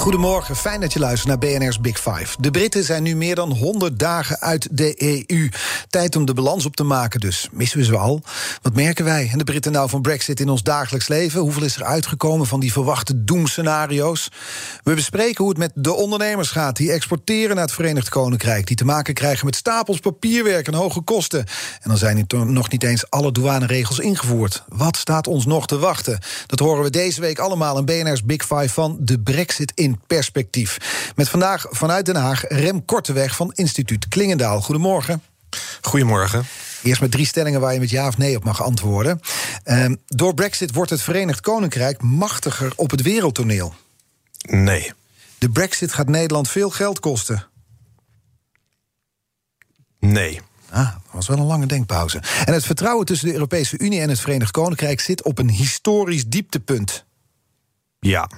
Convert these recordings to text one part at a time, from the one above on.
Goedemorgen, fijn dat je luistert naar BNR's Big Five. De Britten zijn nu meer dan 100 dagen uit de EU. Tijd om de balans op te maken, dus missen we ze al. Wat merken wij en de Britten nou van Brexit in ons dagelijks leven? Hoeveel is er uitgekomen van die verwachte doemscenario's? We bespreken hoe het met de ondernemers gaat die exporteren naar het Verenigd Koninkrijk, die te maken krijgen met stapels papierwerk en hoge kosten. En dan zijn er nog niet eens alle douaneregels ingevoerd. Wat staat ons nog te wachten? Dat horen we deze week allemaal in BNR's Big Five van de Brexit in perspectief. Met vandaag vanuit Den Haag Rem Korteweg van Instituut Klingendaal. Goedemorgen. Goedemorgen. Eerst met drie stellingen waar je met ja of nee op mag antwoorden. Ehm, door Brexit wordt het Verenigd Koninkrijk machtiger op het wereldtoneel. Nee. De Brexit gaat Nederland veel geld kosten. Nee. Ah, dat was wel een lange denkpauze. En het vertrouwen tussen de Europese Unie en het Verenigd Koninkrijk zit op een historisch dieptepunt. Ja.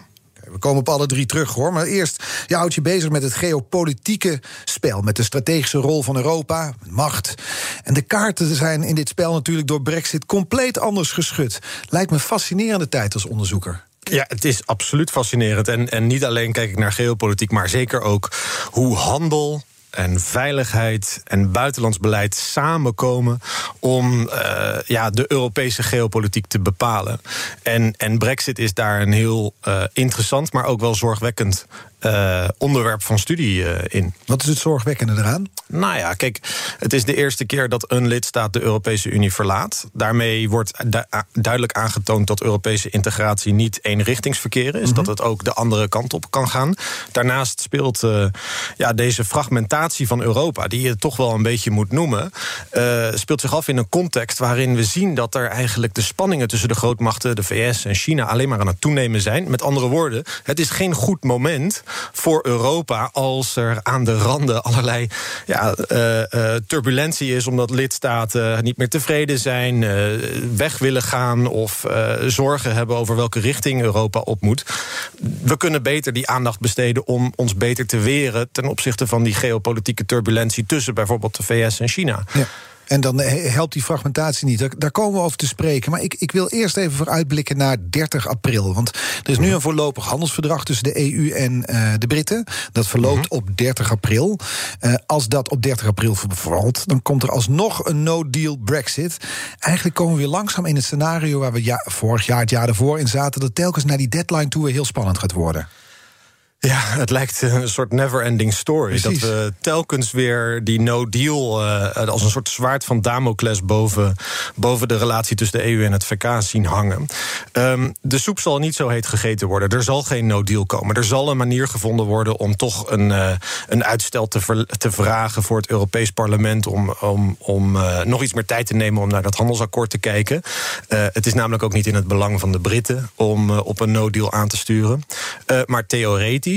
We komen op alle drie terug hoor. Maar eerst, je houdt je bezig met het geopolitieke spel. Met de strategische rol van Europa, macht. En de kaarten zijn in dit spel natuurlijk door Brexit compleet anders geschud. Lijkt me een fascinerende tijd als onderzoeker. Ja, het is absoluut fascinerend. En, en niet alleen kijk ik naar geopolitiek, maar zeker ook hoe handel, en veiligheid en buitenlands beleid samenkomen om uh, ja, de Europese geopolitiek te bepalen. En, en Brexit is daar een heel uh, interessant, maar ook wel zorgwekkend uh, onderwerp van studie uh, in. Wat is het zorgwekkende eraan? Nou ja, kijk, het is de eerste keer dat een lidstaat de Europese Unie verlaat. Daarmee wordt du duidelijk aangetoond dat Europese integratie niet eenrichtingsverkeer is. Mm -hmm. Dat het ook de andere kant op kan gaan. Daarnaast speelt uh, ja, deze fragmentatie van Europa, die je toch wel een beetje moet noemen, speelt zich af in een context waarin we zien dat er eigenlijk de spanningen tussen de grootmachten, de VS en China, alleen maar aan het toenemen zijn. Met andere woorden, het is geen goed moment voor Europa als er aan de randen allerlei ja, uh, uh, turbulentie is omdat lidstaten niet meer tevreden zijn, uh, weg willen gaan of zorgen hebben over welke richting Europa op moet. We kunnen beter die aandacht besteden om ons beter te weren ten opzichte van die geopolitieke turbulentie tussen bijvoorbeeld de VS en China. Ja. En dan helpt die fragmentatie niet. Daar, komen we over te spreken. Maar ik, ik wil eerst even vooruitblikken naar 30 april. Want er is nu een voorlopig handelsverdrag tussen de EU en uh, de Britten. Dat verloopt -hmm. op 30 april. Uh, als dat op 30 april vervalt, dan komt er alsnog een no-deal Brexit. Eigenlijk komen we weer langzaam in het scenario waar we ja, vorig jaar, het jaar ervoor in zaten. Dat telkens naar die deadline toe weer heel spannend gaat worden. Ja, het lijkt een soort never-ending story. Precies. Dat we telkens weer die no-deal uh, als een soort zwaard van Damocles boven, boven de relatie tussen de EU en het VK zien hangen. Um, de soep zal niet zo heet gegeten worden. Er zal geen no-deal komen. Er zal een manier gevonden worden om toch een, uh, een uitstel te, ver, te vragen voor het Europees Parlement. Om, om, om uh, nog iets meer tijd te nemen om naar dat handelsakkoord te kijken. het is namelijk ook niet in het belang van de Britten om op een no-deal aan te sturen. maar theoretisch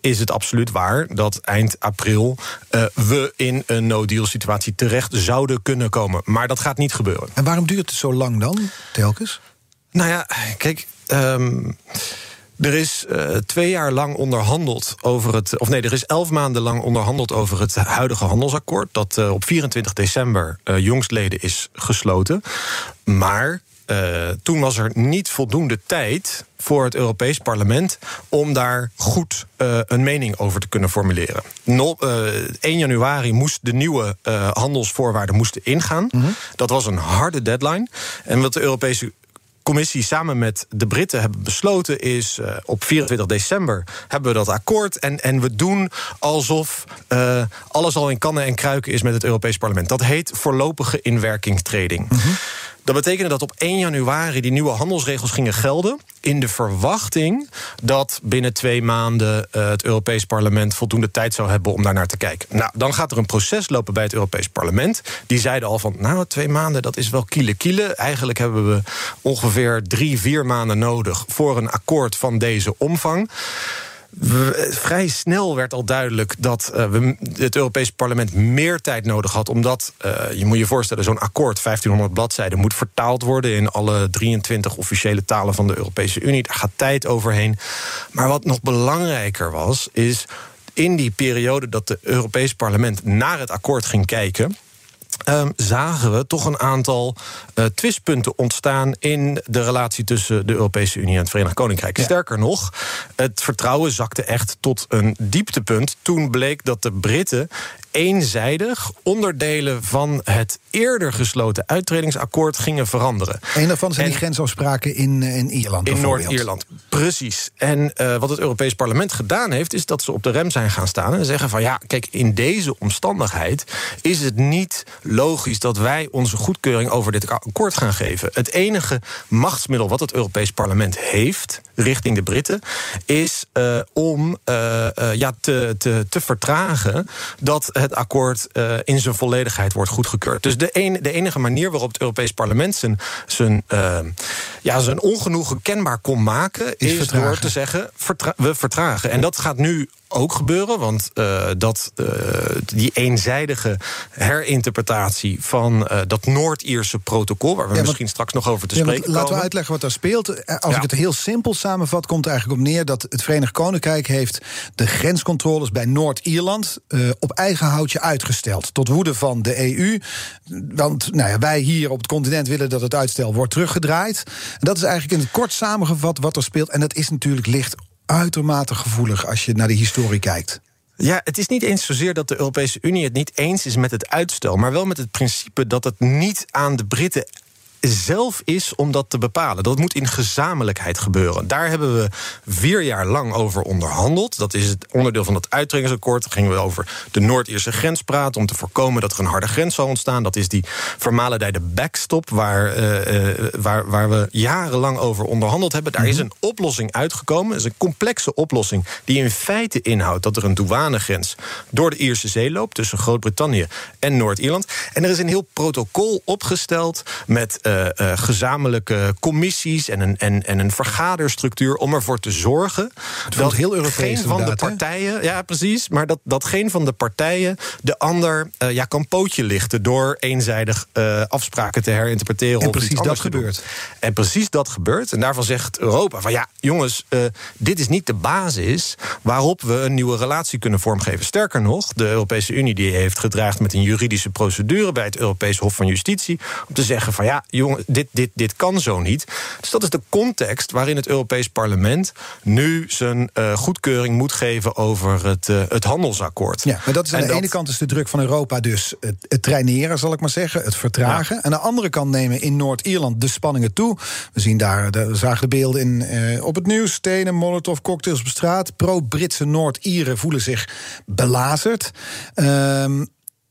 is het absoluut waar dat eind april uh, we in een no-deal situatie terecht zouden kunnen komen. Maar dat gaat niet gebeuren. En waarom duurt het zo lang dan, telkens? Nou ja, kijk. Um, er is uh, twee jaar lang onderhandeld over het. Of nee, er is elf maanden lang onderhandeld over het huidige handelsakkoord. Dat uh, op 24 december uh, jongstleden is gesloten. Maar uh, toen was er niet voldoende tijd voor het Europees Parlement om daar goed uh, een mening over te kunnen formuleren. No, uh, 1 januari moest de nieuwe handelsvoorwaarden moesten ingaan. Mm -hmm. Dat was een harde deadline. En wat de Europese commissie samen met de Britten hebben besloten is... Op 24 december hebben we dat akkoord... en, en we doen alsof alles al in kannen en kruiken is met het Europees Parlement. Dat heet voorlopige inwerkingtreding. Mm -hmm. Dat betekende dat op 1 januari die nieuwe handelsregels gingen gelden. In de verwachting dat binnen twee maanden uh, het Europees Parlement voldoende tijd zou hebben om daar naar te kijken. Nou, dan gaat er een proces lopen bij het Europees Parlement. Die zeiden al van, nou, twee maanden, dat is wel kiele kiele. Eigenlijk hebben we ongeveer drie, vier maanden nodig voor een akkoord van deze omvang. Vrij snel werd al duidelijk dat uh, we, het Europees Parlement meer tijd nodig had. Omdat, uh, je moet je voorstellen, zo'n akkoord, 1500 bladzijden, moet vertaald worden in alle 23 officiële talen van de Europese Unie. Daar gaat tijd overheen. Maar wat nog belangrijker was, is in die periode dat het Europees Parlement naar het akkoord ging kijken Um, zagen we toch een aantal uh, twistpunten ontstaan in de relatie tussen de Europese Unie en het Verenigd Koninkrijk. Sterker nog, het vertrouwen zakte echt tot een dieptepunt toen bleek dat de Britten eenzijdig onderdelen van het eerder gesloten uittredingsakkoord gingen veranderen. Een daarvan zijn die grensafspraken in, eh, in Ierland. In Noord-Ierland, precies. En uh, wat het Europees Parlement gedaan heeft, is dat ze op de rem zijn gaan staan en zeggen van ja, kijk, in deze omstandigheid is het niet logisch dat wij onze goedkeuring over dit akkoord gaan geven. Het enige machtsmiddel wat het Europees Parlement heeft richting de Britten is uh, om ja, te, te, te vertragen dat het akkoord in zijn volledigheid wordt goedgekeurd. Dus de, een, de enige manier waarop het Europees Parlement zijn, zijn, ja, zijn ongenoegen kenbaar kon maken, is, is door te zeggen: vertra we vertragen. En dat gaat nu ook gebeuren. Want uh, dat, uh, die eenzijdige herinterpretatie van uh, dat Noord-Ierse protocol... waar we ja, misschien straks nog over te ja, spreken Laten we uitleggen wat daar speelt. Als ik het heel simpel samenvat, komt het eigenlijk op neer... dat het Verenigd Koninkrijk heeft de grenscontroles bij Noord-Ierland... op eigen houtje uitgesteld. Tot woede van de EU. Want nou ja, wij hier op het continent willen dat het uitstel wordt teruggedraaid. Dat is eigenlijk in het kort samengevat wat er speelt. En dat is natuurlijk licht uitermate gevoelig als je naar de historie kijkt. Ja, het is niet eens zozeer dat de Europese Unie het niet eens is met het uitstel, maar wel met het principe dat het niet aan de Britten zelf is om dat te bepalen. Dat moet in gezamenlijkheid gebeuren. Daar hebben we vier jaar lang over onderhandeld. Dat is het onderdeel van het uittrekkingsakkoord. Daar gingen we over de Noord-Ierse grens praten... om te voorkomen dat er een harde grens zou ontstaan. Dat is die vermalendijde backstop... Waar, uh, waar, waar we jarenlang over onderhandeld hebben. Daar is mhm. een oplossing uitgekomen. Dat is een complexe oplossing die in feite inhoudt... dat er een douanegrens door de Ierse Zee loopt... tussen Groot-Brittannië en Noord-Ierland. En er is een heel protocol opgesteld met uh, uh, gezamenlijke commissies en een, en, en een vergaderstructuur om ervoor te zorgen dat heel Europees geen van de partijen, ja precies, maar dat, dat geen van de partijen de ander uh, ja, kan pootje lichten door eenzijdig afspraken te herinterpreteren. En precies dat gebeurt. En precies dat gebeurt. En daarvan zegt Europa van ja, jongens, dit is niet de basis waarop we een nieuwe relatie kunnen vormgeven. Sterker nog, de Europese Unie die heeft gedreigd met een juridische procedure bij het Europees Hof van Justitie om te zeggen van ja, jongen, dit, dit, dit kan zo niet. Dus dat is de context waarin het Europees Parlement nu zijn uh, goedkeuring moet geven over het, uh, het handelsakkoord. Ja, maar dat is aan en de ene kant is de druk van Europa dus het, het traineren, zal ik maar zeggen, het vertragen. Ja. Aan de andere kant nemen in Noord-Ierland de spanningen toe. We zien daar, we zagen de beelden in, uh, op het nieuws, stenen, molotov, cocktails op straat. Pro-Britse Noord-Ieren voelen zich belazerd. Um,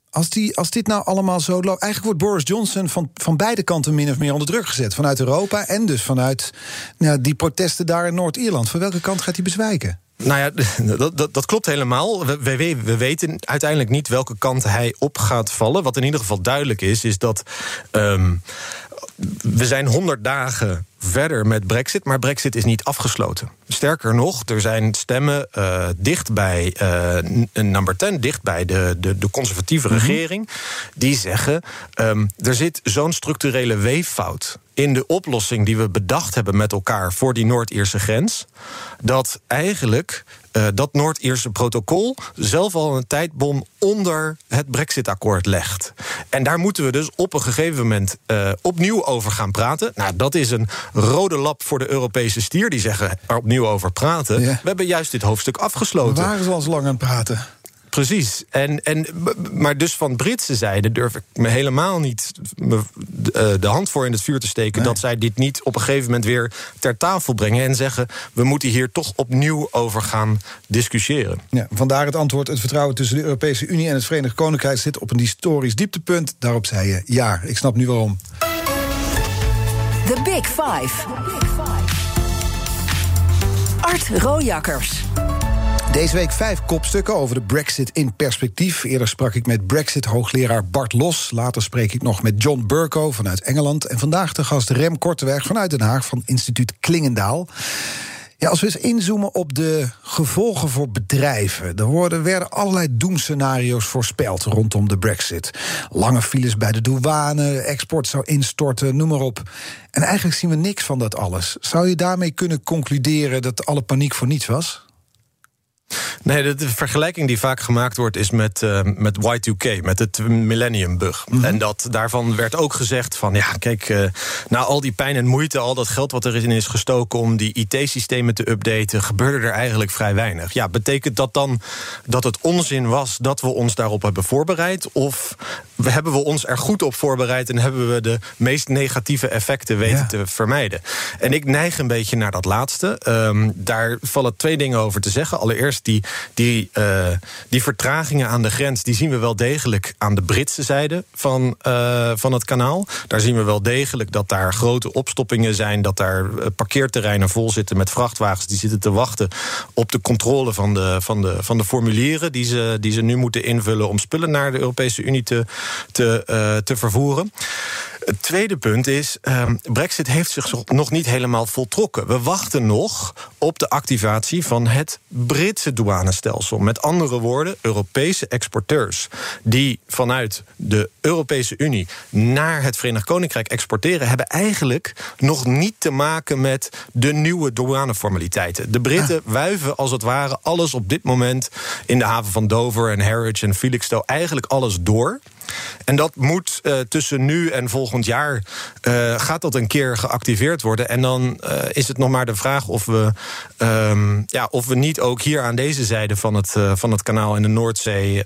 als, die, als dit nou allemaal zo loopt. Eigenlijk wordt Boris Johnson van, van beide kanten min of meer onder druk gezet. Vanuit Europa en dus vanuit nou, die protesten daar in Noord-Ierland. Van welke kant gaat hij bezwijken? Nou ja, dat, dat, dat klopt helemaal. We, we, we, weten uiteindelijk niet welke kant hij op gaat vallen. Wat in ieder geval duidelijk is, is dat. Um, we zijn 100 dagen verder met Brexit, maar Brexit is niet afgesloten. Sterker nog, er zijn stemmen uh, dicht bij uh, number 10, dicht bij de, de, de conservatieve mm -hmm. regering, die zeggen: um, er zit zo'n structurele weeffout in de oplossing die we bedacht hebben met elkaar voor die Noord-Ierse grens, dat eigenlijk uh, dat Noord-Ierse protocol zelf al een tijdbom onder het Brexit-akkoord legt. En daar moeten we dus op een gegeven moment uh, opnieuw over gaan praten. Nou, dat is een rode lap voor de Europese stier. Die zeggen er opnieuw over praten. Ja. We hebben juist dit hoofdstuk afgesloten. Waar is al zo lang aan het praten? Precies. En, en, maar dus van Britse zijde durf ik me helemaal niet me, uh, de hand voor in het vuur te steken... Nee. dat zij dit niet op een gegeven moment weer ter tafel brengen... en zeggen, we moeten hier toch opnieuw over gaan discussiëren. Ja, vandaar het antwoord, het vertrouwen tussen de Europese Unie... en het Verenigd Koninkrijk zit op een historisch dieptepunt. Daarop zei je, ja, ik snap nu waarom. The Big Five. Art Rojakkers. Deze week vijf kopstukken over de Brexit in perspectief. Eerder sprak ik met Brexit-hoogleraar Bart Los. Later spreek ik nog met John Burko vanuit Engeland. En vandaag de gast Rem Korteweg vanuit Den Haag van instituut Klingendaal. Ja, als we eens inzoomen op de gevolgen voor bedrijven. Er worden, werden allerlei doemscenario's voorspeld rondom de Brexit. Lange files bij de douane, export zou instorten, noem maar op. En eigenlijk zien we niks van dat alles. Zou je daarmee kunnen concluderen dat alle paniek voor niets was? Nee, de, vergelijking die vaak gemaakt wordt is met, uh, met Y2K, met het Millennium Bug. Mhm. En dat, daarvan werd ook gezegd van, ja, kijk, uh, na al die pijn en moeite, al dat geld wat erin is gestoken om die IT-systemen te updaten, gebeurde er eigenlijk vrij weinig. Ja, betekent dat dan dat het onzin was dat we ons daarop hebben voorbereid? Of hebben we ons er goed op voorbereid en hebben we de meest negatieve effecten weten te vermijden? En ik neig een beetje naar dat laatste. Um, daar vallen twee dingen over te zeggen. Allereerst die die, uh, die vertragingen aan de grens, die zien we wel degelijk aan de Britse zijde van, uh, van het kanaal. Daar zien we wel degelijk dat daar grote opstoppingen zijn, dat daar eh, parkeerterreinen vol zitten met vrachtwagens die zitten te wachten op de controle van de, van de, van de formulieren die ze, die ze nu moeten invullen om spullen naar de Europese Unie te, te, te vervoeren. Het tweede punt is, uh, Brexit heeft zich nog niet helemaal voltrokken. We wachten nog op de activatie van het Britse douanestelsel. Met andere woorden, Europese exporteurs die vanuit de Europese Unie naar het Verenigd Koninkrijk exporteren, hebben eigenlijk nog niet te maken met de nieuwe douaneformaliteiten. De Britten ah. wuiven als het ware alles op dit moment in de haven van Dover en Harwich en Felixstowe eigenlijk alles door. En dat moet uh, tussen nu en volgend jaar uh, gaat dat een keer geactiveerd worden. En dan uh, is het nog maar de vraag of we, um, ja, of we niet ook hier aan deze zijde van het, van het kanaal in de Noordzee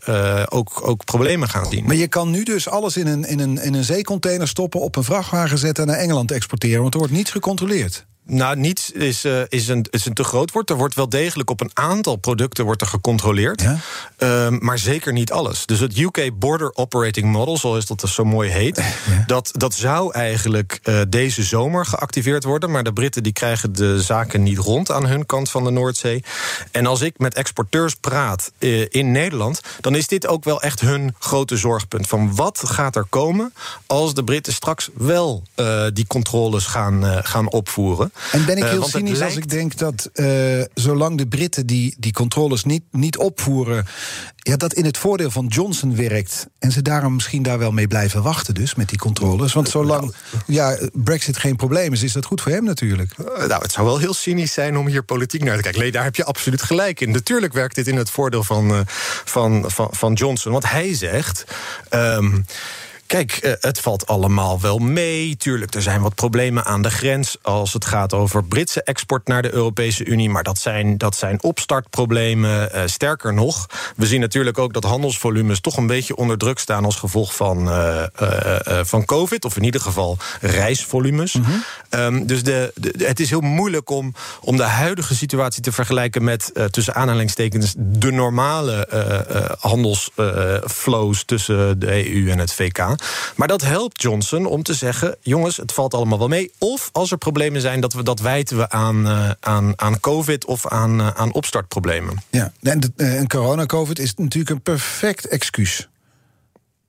ook, ook problemen gaan zien. Maar je kan nu dus alles in een, in, een, in een zeecontainer stoppen, op een vrachtwagen zetten en naar Engeland exporteren. Want er wordt niets gecontroleerd. Nou, niets is, uh, is, een, is een te groot woord. Er wordt wel degelijk op een aantal producten wordt er gecontroleerd. Ja? Uh, maar zeker niet alles. Dus het UK Border Operating Model, zoals dat zo mooi heet... Ja. Dat, dat zou eigenlijk uh, deze zomer geactiveerd worden... maar de Britten die krijgen de zaken niet rond aan hun kant van de Noordzee. En als ik met exporteurs praat uh, in Nederland... dan is dit ook wel echt hun grote zorgpunt. Van wat gaat er komen als de Britten straks wel die controles gaan, gaan opvoeren... En ben ik eh, heel cynisch lijkt... als ik denk dat uh, zolang de Britten die, die controles niet, niet opvoeren, ja, dat in het voordeel van Johnson werkt. En ze daarom misschien daar wel mee blijven wachten, dus met die controles. Want zolang ja, Brexit geen probleem is, is dat goed voor hem natuurlijk. Uh, nou, het zou wel heel cynisch zijn om hier politiek naar te kijken. Nee, daar heb je absoluut gelijk in. Natuurlijk werkt dit in het voordeel van, van, van, van Johnson. Want hij zegt. Um, Kijk, eh, het valt allemaal wel mee. Tuurlijk, er zijn wat problemen aan de grens als het gaat over Britse export naar de Europese Unie. Maar dat zijn, dat zijn opstartproblemen. Uh, sterker nog, we zien natuurlijk ook dat handelsvolumes toch een beetje onder druk staan als gevolg van, uh, van COVID. Of in ieder geval reisvolumes. Mm -hmm. um, dus de, de, het is heel moeilijk om, om de huidige situatie te vergelijken met tussen aanhalingstekens de normale handelsflows tussen de EU en het VK. Maar dat helpt Johnson om te zeggen: jongens, het valt allemaal wel mee. Of als er problemen zijn, dat we dat wijten we aan, uh, aan, aan COVID of aan, uh, aan opstartproblemen. Ja, en, de, uh, en corona-COVID is natuurlijk een perfect excuus.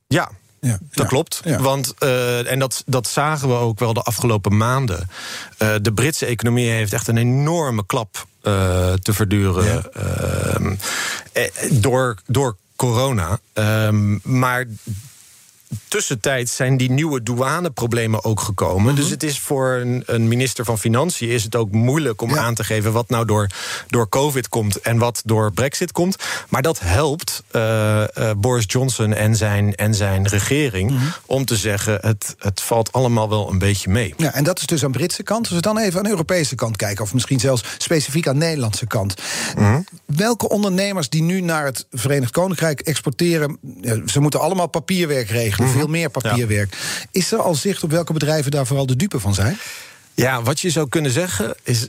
Ja, ja, dat ja, klopt. Ja. Want, uh, en dat, dat zagen we ook wel de afgelopen maanden. Uh, de Britse economie heeft echt een enorme klap uh, te verduren. Ehm, door, door corona. Ehm, maar tussentijd zijn die nieuwe douaneproblemen ook gekomen. Mhm. Dus het is voor een, een, minister van Financiën is het ook moeilijk om aan te geven wat nou door, door COVID komt en wat door Brexit komt. Maar dat helpt uh, uh, Boris Johnson en zijn, en zijn regering mhm. om te zeggen: het, het valt allemaal wel een beetje mee. Ja, en dat is dus aan de Britse kant. Als we dan even aan de Europese kant kijken, of misschien zelfs specifiek aan de Nederlandse kant. Mhm. Welke ondernemers die nu naar het Verenigd Koninkrijk exporteren, ze moeten allemaal papierwerk regelen mm veel meer papierwerk. Is er al zicht op welke bedrijven daar vooral de dupe van zijn? Ja, wat je zou kunnen zeggen is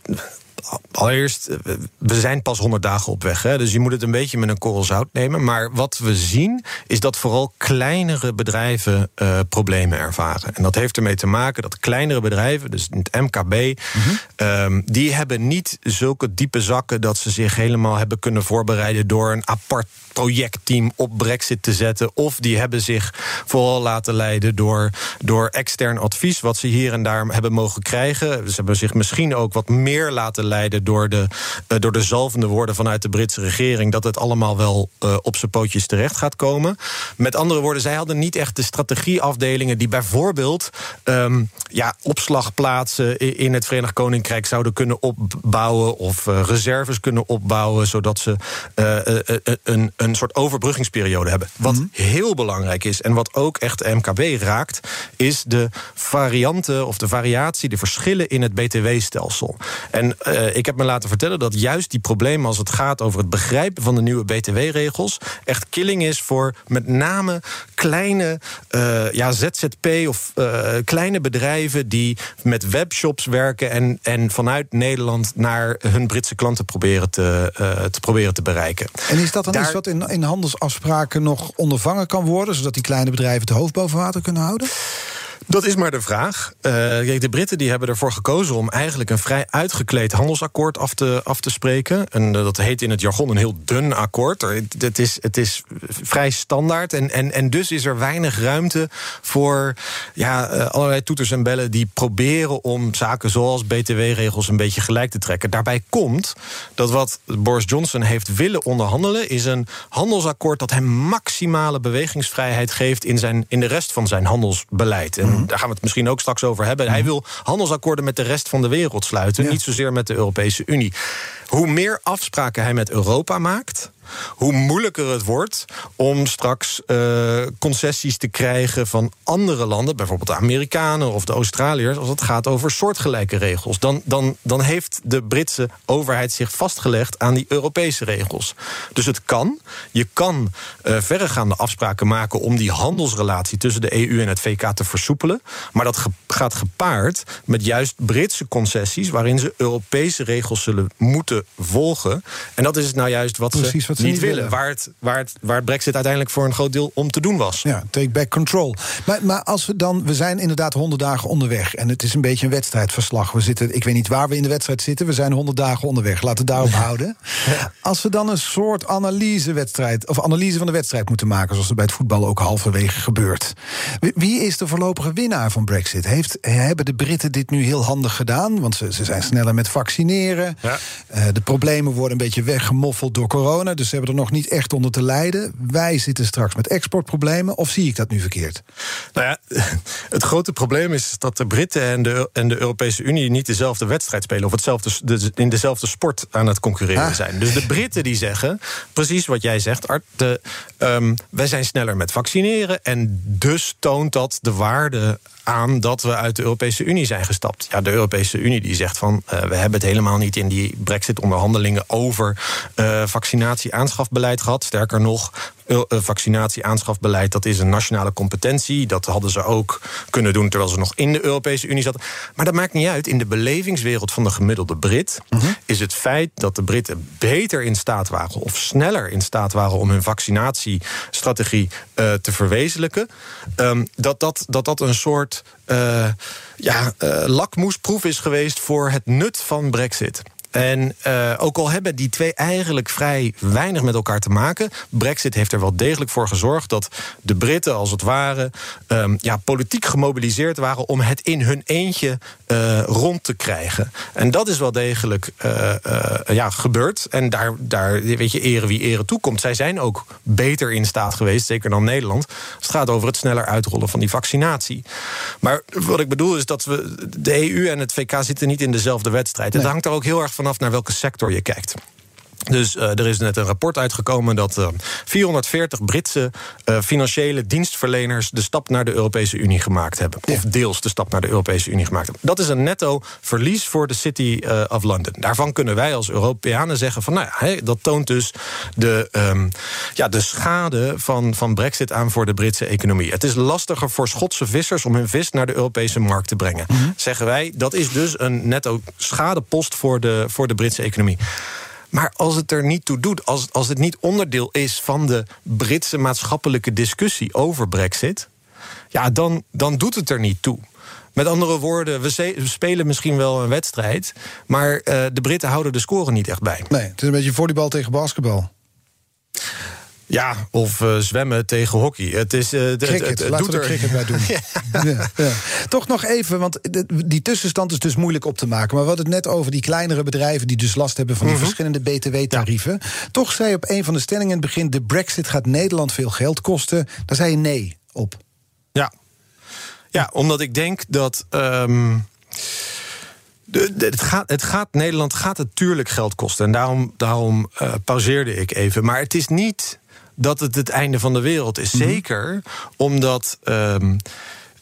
allereerst, eh, we zijn pas 100 dagen op weg. Hè, dus je moet het een beetje met een korrel zout nemen. Maar wat we zien, is dat vooral kleinere bedrijven uh, problemen ervaren. En dat heeft ermee te maken dat kleinere bedrijven, dus het MKB, mm -hmm. um, die hebben niet zulke diepe zakken dat ze zich helemaal hebben kunnen voorbereiden door een apart projectteam op Brexit te zetten. Of die hebben zich vooral laten leiden door, door extern advies, wat ze hier en daar hebben mogen krijgen. Ze hebben zich misschien ook wat meer laten leiden leiden door de, uh, door de zalvende woorden vanuit de Britse regering dat het allemaal wel uh, op zijn pootjes terecht gaat komen. Met andere woorden, zij hadden niet echt de strategieafdelingen die bijvoorbeeld um, ja, opslagplaatsen in het Verenigd Koninkrijk zouden kunnen opbouwen of uh, reserves kunnen opbouwen, zodat ze een, een soort overbruggingsperiode hebben. Wat mm -hmm. heel belangrijk is en wat ook echt de MKB raakt, is de varianten of de variatie, de verschillen in het BTW-stelsel. En uh, ik heb me laten vertellen dat juist die problemen als het gaat over het begrijpen van de nieuwe BTW-regels echt killing is voor met name kleine uh, ja, ZZP of uh, kleine bedrijven die met webshops werken en, en vanuit Nederland naar hun Britse klanten proberen te, te proberen te bereiken. En is dat dan Daar... iets wat in, in handelsafspraken nog ondervangen kan worden, zodat die kleine bedrijven het hoofd boven water kunnen houden? Dat is maar de vraag. Uh, de Britten die hebben ervoor gekozen om eigenlijk een vrij uitgekleed handelsakkoord af te, af te spreken. En uh, dat heet in het jargon een heel dun akkoord. Het is, het is vrij standaard. En, en, en dus is er weinig ruimte voor ja, uh, allerlei toeters en bellen die proberen om zaken zoals BTW-regels een beetje gelijk te trekken. Daarbij komt dat wat Boris Johnson heeft willen onderhandelen, is een handelsakkoord dat hem maximale bewegingsvrijheid geeft in, zijn, in de rest van zijn handelsbeleid. Daar gaan we het misschien ook straks over hebben. Hij wil handelsakkoorden met de rest van de wereld sluiten, niet zozeer met de Europese Unie. Hoe meer afspraken hij met Europa maakt, hoe moeilijker het wordt om straks uh, concessies te krijgen van andere landen, bijvoorbeeld de Amerikanen of de Australiërs, als het gaat over soortgelijke regels. Dan, dan, dan heeft de Britse overheid zich vastgelegd aan die Europese regels. Dus het kan. Je kan uh, verregaande afspraken maken om die handelsrelatie tussen de EU en het VK te versoepelen. Maar dat gaat gepaard met juist Britse concessies, waarin ze Europese regels zullen moeten volgen. En dat is nou juist wat Precies, ze wat niet, willen. Waar, het, waar, het, waar Brexit uiteindelijk voor een groot deel om te doen was. Ja, take back control. Maar, maar als we dan, we zijn inderdaad honderd dagen onderweg. En het is een beetje een wedstrijdverslag. We zitten, ik weet niet waar we in de wedstrijd zitten. We zijn honderd dagen onderweg. Laten we daarop houden. Als we dan een soort analysewedstrijd, of analyse van de wedstrijd moeten maken, zoals er bij het voetbal ook halverwege gebeurt. Wie is de voorlopige winnaar van Brexit? Heeft, hebben de Britten dit nu heel handig gedaan? Want ze, ze zijn sneller met vaccineren. Ja. Uh, de problemen worden een beetje weggemoffeld door corona. Dus ze hebben er nog niet echt onder te lijden. Wij zitten straks met exportproblemen. Of zie ik dat nu verkeerd? Nou ja, het grote probleem is dat de Britten en de, en de Europese Unie niet dezelfde wedstrijd spelen. Of hetzelfde, de, in dezelfde sport aan het concurreren ah. zijn. Dus de Britten die zeggen, precies wat jij zegt, Art. De, um, wij zijn sneller met vaccineren. En dus toont dat de waarde aan dat we uit de Europese Unie zijn gestapt. Ja, de Europese Unie die zegt van uh, we hebben het helemaal niet in die Brexit-onderhandelingen over uh, vaccinatie-aanschafbeleid gehad. Sterker nog, vaccinatie-aanschafbeleid dat is een nationale competentie. Dat hadden ze ook kunnen doen terwijl ze nog in de Europese Unie zaten. Maar dat maakt niet uit. In de belevingswereld van de gemiddelde Brit uh -huh. is het feit dat de Britten beter in staat waren of sneller in staat waren om hun vaccinatiestrategie te verwezenlijken, um, dat, dat, dat dat een soort uh, ja, lakmoesproef is geweest voor het nut van Brexit. En uh, ook al hebben die twee eigenlijk vrij weinig met elkaar te maken, Brexit heeft er wel degelijk voor gezorgd dat de Britten, als het ware, um, ja, politiek gemobiliseerd waren om het in hun eentje uh, rond te krijgen. En dat is wel degelijk uh, ja, gebeurd. En daar, daar weet je, ere wie ere toekomt. Zij zijn ook beter in staat geweest, zeker dan Nederland. Het gaat over het sneller uitrollen van die vaccinatie. Maar wat ik bedoel is dat we de EU en het VK zitten niet in dezelfde wedstrijd. Nee. Het hangt er ook heel erg van vanaf naar welke sector je kijkt. Dus uh, er is net een rapport uitgekomen dat uh, 440 Britse uh, financiële dienstverleners de stap naar de Europese Unie gemaakt hebben. Ja. Of deels de stap naar de Europese Unie gemaakt hebben. Dat is een netto verlies voor de City of London. Daarvan kunnen wij als Europeanen zeggen van nou ja, dat toont dus de, um, ja, de schade van, van Brexit aan voor de Britse economie. Het is lastiger voor Schotse vissers om hun vis naar de Europese markt te brengen. Mm -hmm. Zeggen wij, dat is dus een netto schadepost voor de, voor de Britse economie. Maar als het er niet toe doet, als, als het niet onderdeel is van de Britse maatschappelijke discussie over Brexit, ja, dan, dan doet het er niet toe. Met andere woorden, we, spelen misschien wel een wedstrijd, maar uh, de Britten houden de score niet echt bij. Nee, het is een beetje volleybal tegen basketbal. Ja, of uh, zwemmen tegen hockey. Het is. Uh, cricket, het, het, laten we er... cricket bij doen. ja. Ja, ja. Toch nog even, want die tussenstand is dus moeilijk op te maken. Maar we hadden het net over die kleinere bedrijven die dus last hebben van die mm -hmm. verschillende BTW-tarieven. Toch zei op een van de stellingen in het begin: de Brexit gaat Nederland veel geld kosten. Daar zei je nee op. Ja, ja omdat ik denk dat. Um het, gaat, het gaat, Nederland gaat natuurlijk geld kosten. En daarom, daarom uh, pauzeerde ik even. Maar het is niet dat het het einde van de wereld is. Mhm. Zeker omdat um,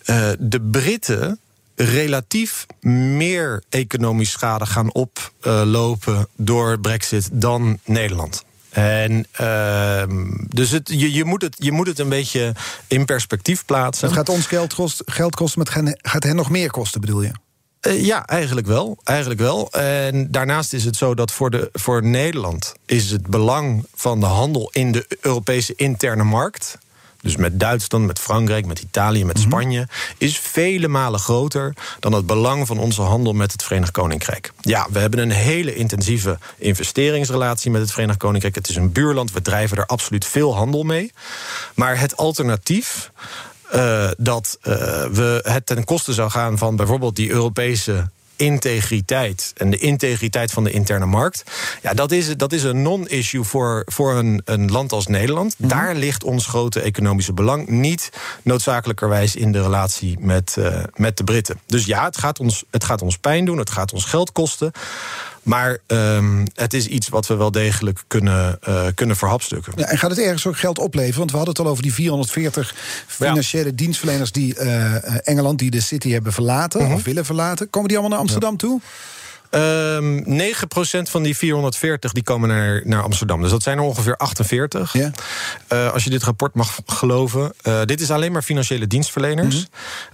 uh, de Britten relatief meer economisch schade gaan oplopen door Brexit dan Nederland. En uh, dus het, je, je, moet het, je moet het een beetje in perspectief plaatsen. Het gaat ons geld, kost, geld kosten, maar het gaat hen nog meer kosten, bedoel je? Uh, ja, eigenlijk wel. Eigenlijk wel. En daarnaast is het zo dat voor, de, voor Nederland is het belang van de handel in de Europese interne markt. Dus met Duitsland, met Frankrijk, met Italië, met mhm. Spanje, is vele malen groter dan het belang van onze handel met het Verenigd Koninkrijk. Ja, we hebben een hele intensieve investeringsrelatie met het Verenigd Koninkrijk. Het is een buurland, we drijven er absoluut veel handel mee. Maar het alternatief uh, dat uh, we het ten koste zou gaan van bijvoorbeeld die Europese integriteit en de integriteit van de interne markt. Ja, dat is, dat is een non-issue voor, voor een, een land als Nederland. Mhm. Daar ligt ons grote economische belang. Niet noodzakelijkerwijs in de relatie met, uh, met de Britten. Dus ja, het gaat, ons, het gaat ons pijn doen, het gaat ons geld kosten. Maar um, het is iets wat we wel degelijk kunnen, uh, kunnen verhapstukken. Ja, en gaat het ergens ook geld opleveren? Want we hadden het al over die 440 financiële dienstverleners die uh, Engeland, die de city hebben verlaten mhm. of willen verlaten. Komen die allemaal naar Amsterdam toe? Um, ehm, 9% van die 440 die komen naar, naar Amsterdam. Dus dat zijn er ongeveer 48. Ja. Uh, als je dit rapport mag geloven. Uh, dit is alleen maar financiële dienstverleners. Mm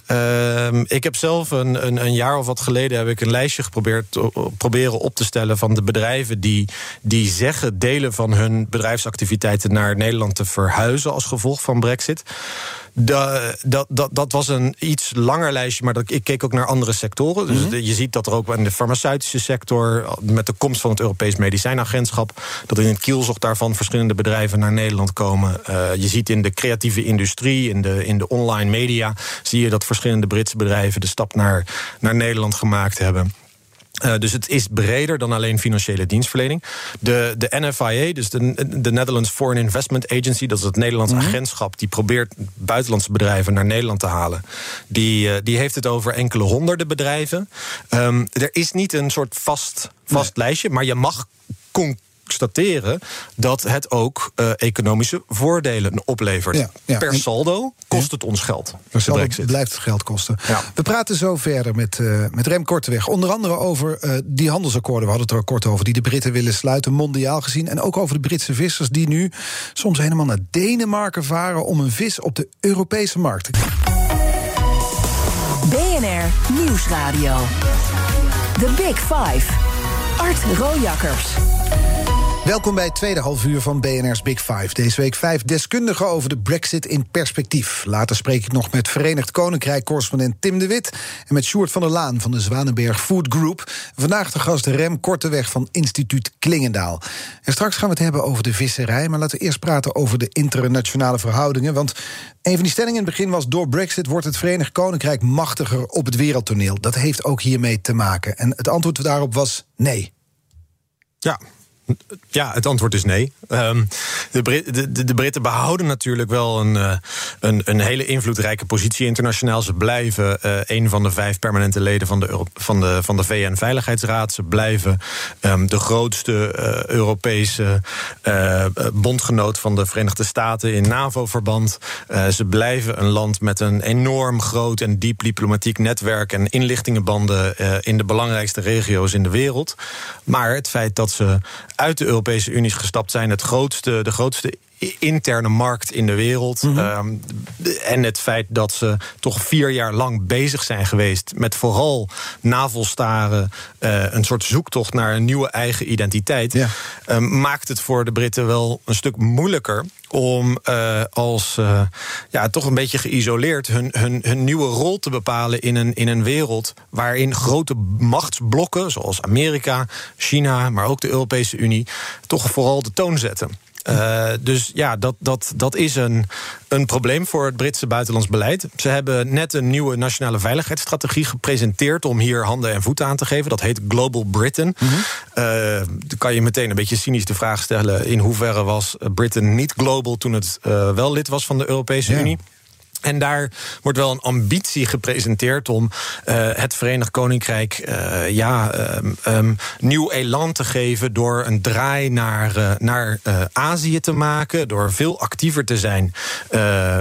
-hmm. uh, ik heb zelf een, een, een, jaar of wat geleden heb ik een lijstje geprobeerd proberen op te stellen van de bedrijven die, die zeggen delen van hun bedrijfsactiviteiten naar Nederland te verhuizen als gevolg van Brexit. Dat, dat, dat, dat was een iets langer lijstje, maar dat, ik keek ook naar andere sectoren. Dus mhm. je ziet dat er ook in de farmaceutische sector, met de komst van het Europees Medicijnagentschap, dat in het kielzocht daarvan verschillende bedrijven naar Nederland komen. Uh, je ziet in de creatieve industrie, in de, in de online media, zie je dat verschillende Britse bedrijven de stap naar, naar Nederland gemaakt hebben. Uh, dus het is breder dan alleen financiële dienstverlening. De, de NFIA, dus de, de Netherlands Foreign Investment Agency, dat is het Nederlands mm -hmm. agentschap, die probeert buitenlandse bedrijven naar Nederland te halen. Die, uh, die heeft het over enkele honderden bedrijven. Um, er is niet een soort vast, vast nee. lijstje, maar je mag constateren dat het ook uh, economische voordelen oplevert. Ja, ja. Per saldo kost het ons geld. Per saldo blijft het geld kosten. We praten zo verder met, uh, met Rem Korteweg. Onder andere over uh, die handelsakkoorden. We hadden het er kort over. Die de Britten willen sluiten, mondiaal gezien. En ook over de Britse vissers die nu soms helemaal naar Denemarken varen... om een vis op de Europese markt te krijgen. BNR Nieuwsradio. The Big Five. Art Rojakkers. Welkom bij het tweede halfuur van BNR's Big Five. Deze week vijf deskundigen over de Brexit in perspectief. Later spreek ik nog met Verenigd Koninkrijk-correspondent Tim de Wit... en met Sjoerd van der Laan van de Zwanenberg Food Group. Vandaag de gast Rem Korteweg van instituut Klingendaal. En straks gaan we het hebben over de visserij... maar laten we eerst praten over de internationale verhoudingen. Want een van die stellingen in het begin was... door Brexit wordt het Verenigd Koninkrijk machtiger op het wereldtoneel. Dat heeft ook hiermee te maken. En het antwoord daarop was nee. Ja, ja, het antwoord is nee. Um, de, de, de, Britten behouden natuurlijk wel een, uh, een, een, hele invloedrijke positie internationaal. Ze blijven uh, een van de vijf permanente leden van de, van de, van de VN-veiligheidsraad. Ze blijven um, de grootste uh, Europese bondgenoot van de Verenigde Staten in NAVO-verband. ze blijven een land met een enorm groot en diep diplomatiek netwerk en inlichtingenbanden in de belangrijkste regio's in de wereld. Maar het feit dat ze uit de Europese Unie gestapt zijn. Het grootste, de grootste interne markt in de wereld. Mm -hmm. um, en het feit dat ze toch vier jaar lang bezig zijn geweest met vooral navelstaren, uh, een soort zoektocht naar een nieuwe eigen identiteit, ja. um, maakt het voor de Britten wel een stuk moeilijker om uh, als uh, ja, toch een beetje geïsoleerd hun, hun, hun nieuwe rol te bepalen in een, in een wereld waarin grote machtsblokken, zoals Amerika, China, maar ook de Europese Unie, toch vooral de toon zetten. Uh, dus ja, dat, dat, dat is een, een probleem voor het Britse buitenlands beleid. Ze hebben net een nieuwe nationale veiligheidsstrategie gepresenteerd om hier handen en voeten aan te geven. Dat heet Global Britain. Mm dan kan je meteen een beetje cynisch de vraag stellen: in hoeverre was Britain niet global toen het uh, wel lid was van de Europese ja. Unie? En daar wordt wel een ambitie gepresenteerd om uh, het Verenigd Koninkrijk uh, ja, um, um, nieuw elan te geven door een draai naar, naar Azië te maken, door veel actiever te zijn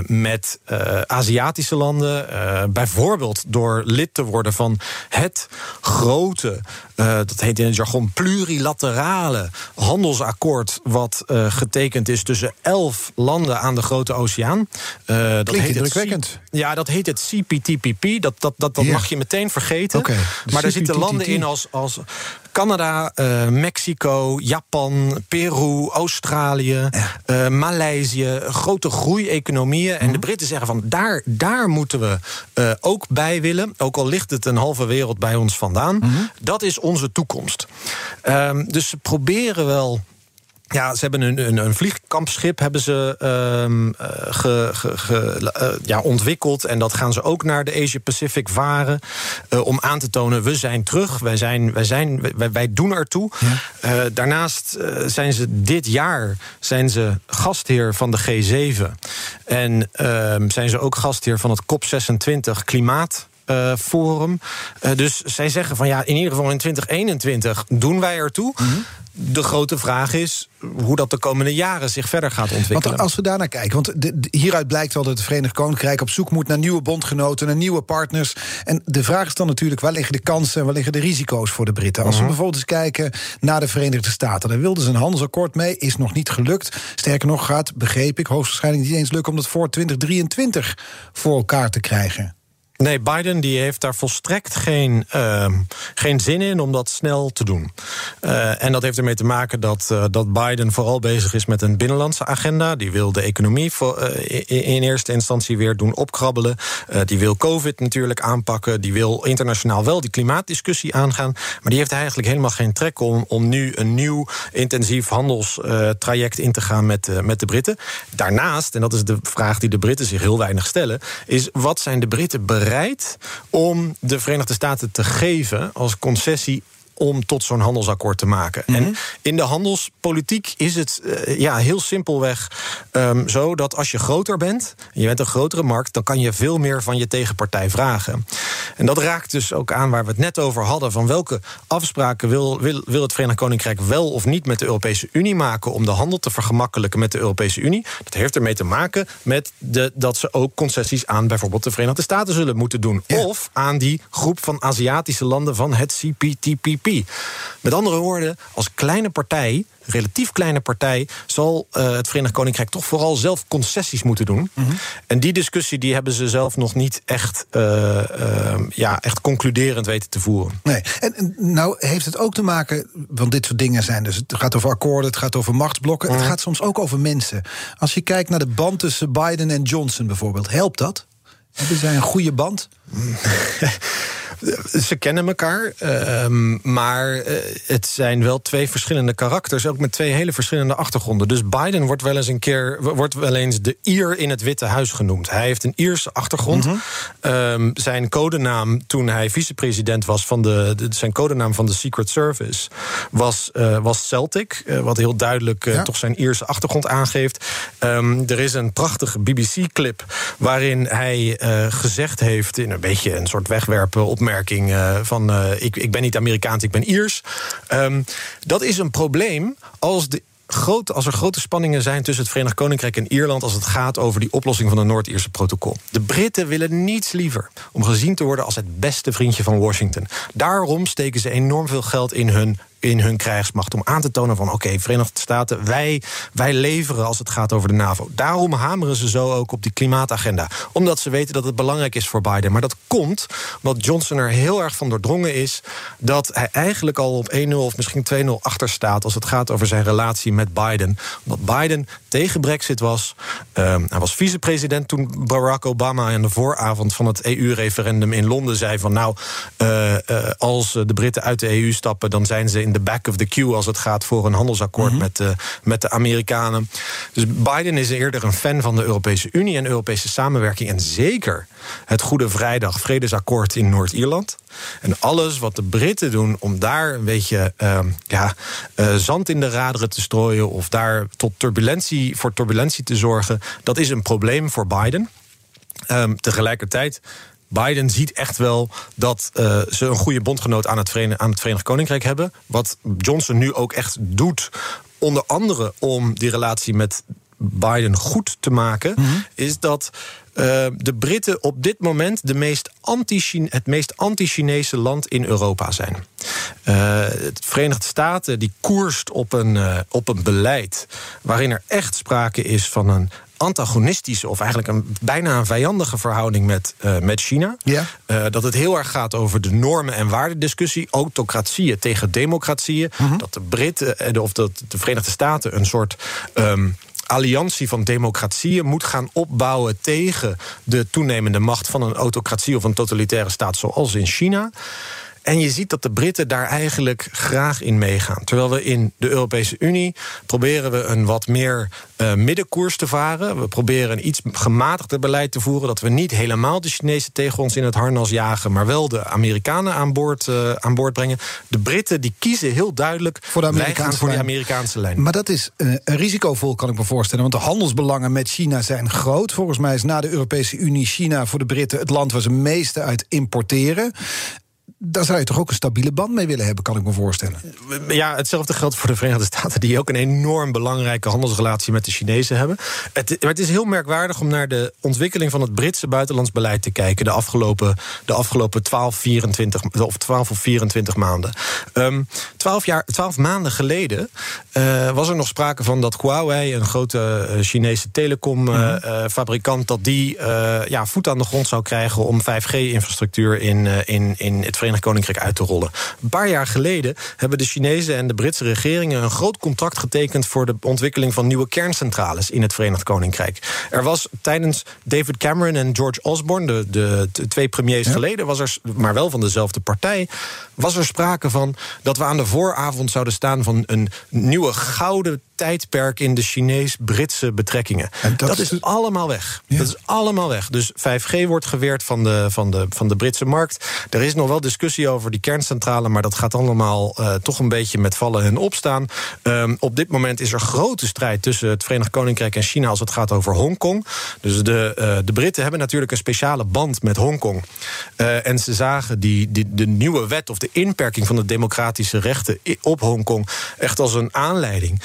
met Aziatische landen, bijvoorbeeld door lid te worden van het grote, dat heet in het jargon plurilaterale handelsakkoord, wat getekend is tussen elf landen aan de Grote Oceaan. dat heet indrukwekkend. Ja, dat heet het CPTPP. Dat, dat, dat, dat mag je meteen vergeten. Okay, maar er zitten landen in als, als Canada, uh, Mexico, Japan, Peru, Australië, uh, Maleisië. Grote groeieconomieën. En de Britten zeggen van daar, daar moeten we uh, ook bij willen. Ook al ligt het een halve wereld bij ons vandaan. -hmm. Dat is onze toekomst. Um, dus ze proberen wel ja, ze hebben een, een, een vliegkampschip hebben ze, um, ge, ge, ge, uh, ja, ontwikkeld. En dat gaan ze ook naar de Asia Pacific varen. Uh, om aan te tonen, we zijn terug. Wij, zijn, wij, zijn, wij, wij doen ertoe. Ja. Uh, daarnaast zijn ze dit jaar zijn ze gastheer van de G7. En ehm, zijn ze ook gastheer van het COP26 Klimaat. Forum. Uh, dus zij zeggen van ja, in ieder geval in 2021 doen wij ertoe. Mm -hmm. De grote vraag is hoe dat de komende jaren zich verder gaat ontwikkelen. Want als we daarnaar kijken, want de, de, hieruit blijkt wel dat het Verenigd Koninkrijk op zoek moet naar nieuwe bondgenoten, naar nieuwe partners. En de vraag is dan natuurlijk, waar liggen de kansen en waar liggen de risico's voor de Britten? Als uh -huh. we bijvoorbeeld eens kijken naar de Verenigde Staten, daar wilden ze een handelsakkoord mee, is nog niet gelukt. Sterker nog, gaat, begreep ik, hoogstwaarschijnlijk niet eens lukken om dat voor 2023 voor elkaar te krijgen. Nee, Biden die heeft daar volstrekt geen, uh, geen zin in om dat snel te doen. Uh, en dat heeft ermee te maken dat, uh, dat Biden vooral bezig is met een binnenlandse agenda. Die wil de economie voor, in, in, eerste instantie weer doen opkrabbelen. die wil COVID natuurlijk aanpakken. Die wil internationaal wel die klimaatdiscussie aangaan. Maar die heeft eigenlijk helemaal geen trek om, om nu een nieuw intensief handelstraject in te gaan met, met de Britten. Daarnaast, en dat is de vraag die de Britten zich heel weinig stellen, is wat zijn de Britten bereid om de Verenigde Staten te geven als concessie om tot zo'n handelsakkoord te maken. Mm -hmm. En in de handelspolitiek is het uh, ja, heel simpelweg um, zo dat als je groter bent, en je bent een grotere markt, dan kan je veel meer van je tegenpartij vragen. En dat raakt dus ook aan waar we het net over hadden: van welke afspraken wil, wil, wil het Verenigd Koninkrijk wel of niet met de Europese Unie maken om de handel te vergemakkelijken met de Europese Unie. Dat heeft ermee te maken met de, dat ze ook concessies aan bijvoorbeeld de Verenigde Staten zullen moeten doen. Ja. Of aan die groep van Aziatische landen van het CPTPP. Met andere woorden, als kleine partij, relatief kleine partij, zal uh, het Verenigd Koninkrijk toch vooral zelf concessies moeten doen. Mm -hmm. En die discussie die hebben ze zelf nog niet echt, uh, uh, ja, echt concluderend weten te voeren. Nee, en nou heeft het ook te maken, want dit soort dingen zijn dus, het gaat over akkoorden, het gaat over machtsblokken, mm. het gaat soms ook over mensen. Als je kijkt naar de band tussen Biden en Johnson bijvoorbeeld, helpt dat? Hebben zij een goede band? Ze kennen elkaar, uh, maar uh, het zijn wel twee verschillende karakters, ook met twee hele verschillende achtergronden. Dus Biden wordt wel eens een keer wordt wel eens de Ier in het Witte Huis genoemd. Hij heeft een Ierse achtergrond. Mm -hmm. um, zijn codenaam toen hij vicepresident was van de, de, zijn codenaam van de Secret Service was, uh, was Celtic, wat heel duidelijk ja. toch zijn Ierse achtergrond aangeeft. Um, er is een prachtige BBC-clip waarin hij gezegd heeft in een beetje een soort wegwerpen op uh, van uh, ik, ik ben niet Amerikaans, ik ben Iers. Um, dat is een probleem als de Groot, als er grote spanningen zijn tussen het Verenigd Koninkrijk en Ierland als het gaat over die oplossing van het Noord-Ierse protocol. De Britten willen niets liever om gezien te worden als het beste vriendje van Washington. Daarom steken ze enorm veel geld in hun in hun krijgsmacht. Om aan te tonen van oké, Verenigde Staten, wij, wij leveren als het gaat over de NAVO. Daarom hameren ze zo ook op die klimaatagenda. Omdat ze weten dat het belangrijk is voor Biden. Maar dat komt omdat Johnson er heel erg van doordrongen is dat hij eigenlijk al op 1-0 of misschien 2-0 achter staat als het gaat over zijn relatie met Biden. Omdat Biden tegen Brexit was. Uh, hij was vicepresident toen Barack Obama aan de vooravond van het EU-referendum in Londen zei van nou, uh, uh, als de Britten uit de EU stappen, dan zijn ze in de back of the queue als het gaat voor een handelsakkoord Mhm. met, de, met de Amerikanen. Dus Biden is eerder een fan van de Europese Unie en Europese samenwerking. En zeker het Goede Vrijdag Vredesakkoord in Noord-Ierland. En alles wat de Britten doen om daar een beetje ehm, ja, eh, zand in de raderen te strooien of daar tot turbulentie, voor turbulentie te zorgen, dat is een probleem voor Biden. Ehm, tegelijkertijd. Biden ziet echt wel dat eh, ze een goede bondgenoot aan het, Verenigd, aan het Verenigd Koninkrijk hebben. Wat Johnson nu ook echt doet, onder andere om die relatie met Biden goed te maken, is dat eh, de Britten op dit moment de meest anti het meest anti-Chinese land in Europa zijn. Het Verenigde Staten die koerst op een, eh, op een beleid waarin er echt sprake is van een antagonistische of eigenlijk een bijna een vijandige verhouding met, met China. Ja. Dat het heel erg gaat over de normen- en waardediscussie. Autocratieën tegen democratieën. Dat de Britten de- of dat de Verenigde Staten een soort. ehm, alliantie van democratieën moet gaan opbouwen tegen de toenemende macht van een autocratie of een totalitaire staat zoals in China. En je ziet dat de Britten daar eigenlijk graag in meegaan. Terwijl we in de Europese Unie proberen we een wat meer eh, middenkoers te varen. We proberen een iets gematigder beleid te voeren. Dat we niet helemaal de Chinezen tegen ons in het harnas jagen, maar wel de Amerikanen aan boord, eh, aan boord brengen. De Britten die kiezen heel duidelijk Voor de Amerikaanse voor de. Amerikaanse lijn. Maar dat is eh, risicovol, kan ik me voorstellen. Want de handelsbelangen met China zijn groot. Volgens mij is na de Europese Unie China voor de Britten het land waar ze meeste uit importeren. Daar zou je toch ook een stabiele band mee willen hebben, kan ik me voorstellen. Ja, hetzelfde geldt voor de Verenigde Staten, die ook een enorm belangrijke handelsrelatie met de Chinezen hebben. Het, maar het is heel merkwaardig om naar de ontwikkeling van het Britse buitenlands beleid te kijken de afgelopen, de afgelopen 12, 24, of 12 of 24 maanden. Ehm 12, jaar, 12 maanden geleden eh, was er nog sprake van dat Huawei, een grote eh, Chinese telecomfabrikant, dat die eh, ja, voet aan de grond zou krijgen om 5G-infrastructuur in, eh, in, in het Verenigd Koninkrijk uit te rollen. Een paar jaar geleden hebben de Chinezen en de Britse regeringen een groot contract getekend voor de ontwikkeling van nieuwe kerncentrales in het Verenigd Koninkrijk. Er was tijdens David Cameron en George Osborne, de, de, de twee premiers geleden, was er, maar wel van dezelfde partij, was er sprake van dat we aan de vooravond zouden staan van een nieuwe gouden tijdperk in de Chinees-Britse betrekkingen. En dat dat, is- allemaal weg. Ja. Dat is allemaal weg. Dus 5G wordt geweerd van de, van, de, van de Britse markt. Er is nog wel discussie over die kerncentrale, maar dat gaat allemaal eh, toch een beetje met vallen en opstaan. Ehm, op dit moment is er grote strijd tussen het Verenigd Koninkrijk en China als het gaat over Hongkong. Dus de, eh, de Britten hebben natuurlijk een speciale band met Hongkong. Eh, en ze zagen die, die, de nieuwe wet of de inperking van de democratische rechten op Hongkong echt als een aanleiding